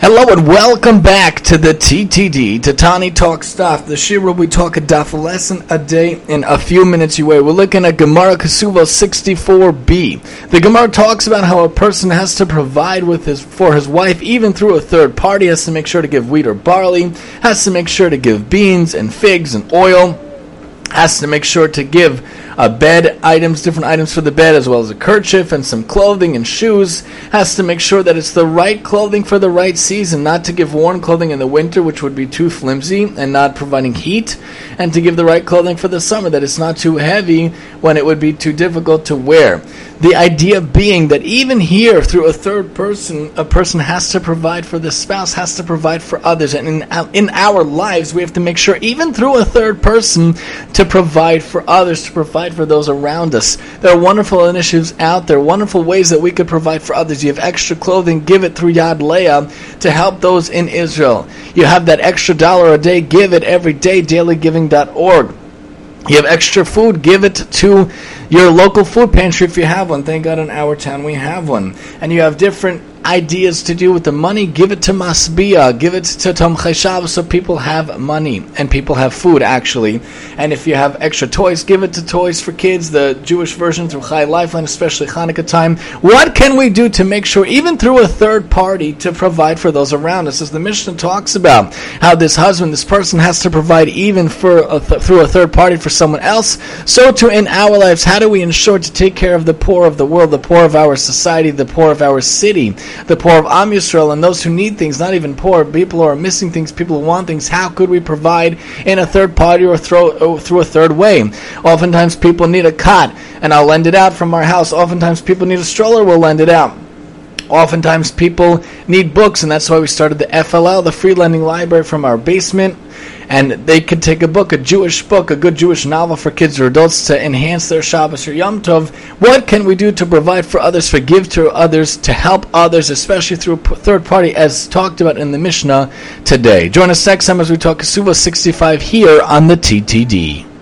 Hello and welcome back to the TTD, Tatani Talk Stuff, the Shira we talk a daf lesson a day in a few minutes away. We're looking at Gemara Kasuva 64b. The Gemara talks about how a person has to provide with his for his wife even through a third party, has to make sure to give wheat or barley, has to make sure to give beans and figs and oil, has to make sure to give uh, bed items, different items for the bed, as well as a kerchief and some clothing and shoes. Has to make sure that it's the right clothing for the right season, not to give worn clothing in the winter, which would be too flimsy and not providing heat, and to give the right clothing for the summer, that it's not too heavy when it would be too difficult to wear. The idea being that even here, through a third person, a person has to provide for the spouse, has to provide for others. And in, in our lives, we have to make sure, even through a third person, to provide for others, to provide for those around us. There are wonderful initiatives out there, wonderful ways that we could provide for others. You have extra clothing, give it through Yad Leah to help those in Israel. You have that extra dollar a day, give it every day, dailygiving.org. You have extra food, give it to your local food pantry if you have one. Thank God in our town we have one. And you have different ideas to do with the money, give it to Masbia, give it to Tomchei Shabbos so people have money and people have food actually. And if you have extra toys, give it to Toys for Kids, the Jewish version through Chai Lifeline, especially Hanukkah time. What can we do to make sure, even through a third party, to provide for those around us? As the Mishnah talks about how this husband, this person has to provide even for a th- through a third party for someone else. So too in our lives, how do we ensure to take care of the poor of the world, the poor of our society, the poor of our city? The poor of Am Yisrael and those who need things, not even poor, people who are missing things, people who want things, how could we provide in a third party or or through a third way? Oftentimes people need a cot, and I'll lend it out from our house. Oftentimes people need a stroller, we'll lend it out. Oftentimes people need books, and that's why we started the FLL, the free lending library from our basement and they could take a book, a Jewish book, a good Jewish novel for kids or adults to enhance their Shabbos or Yom Tov. What can we do to provide for others, forgive to others, to help others, especially through a third party, as talked about in the Mishnah today? Join us next time as we talk Kasuva 65 here on the TTD.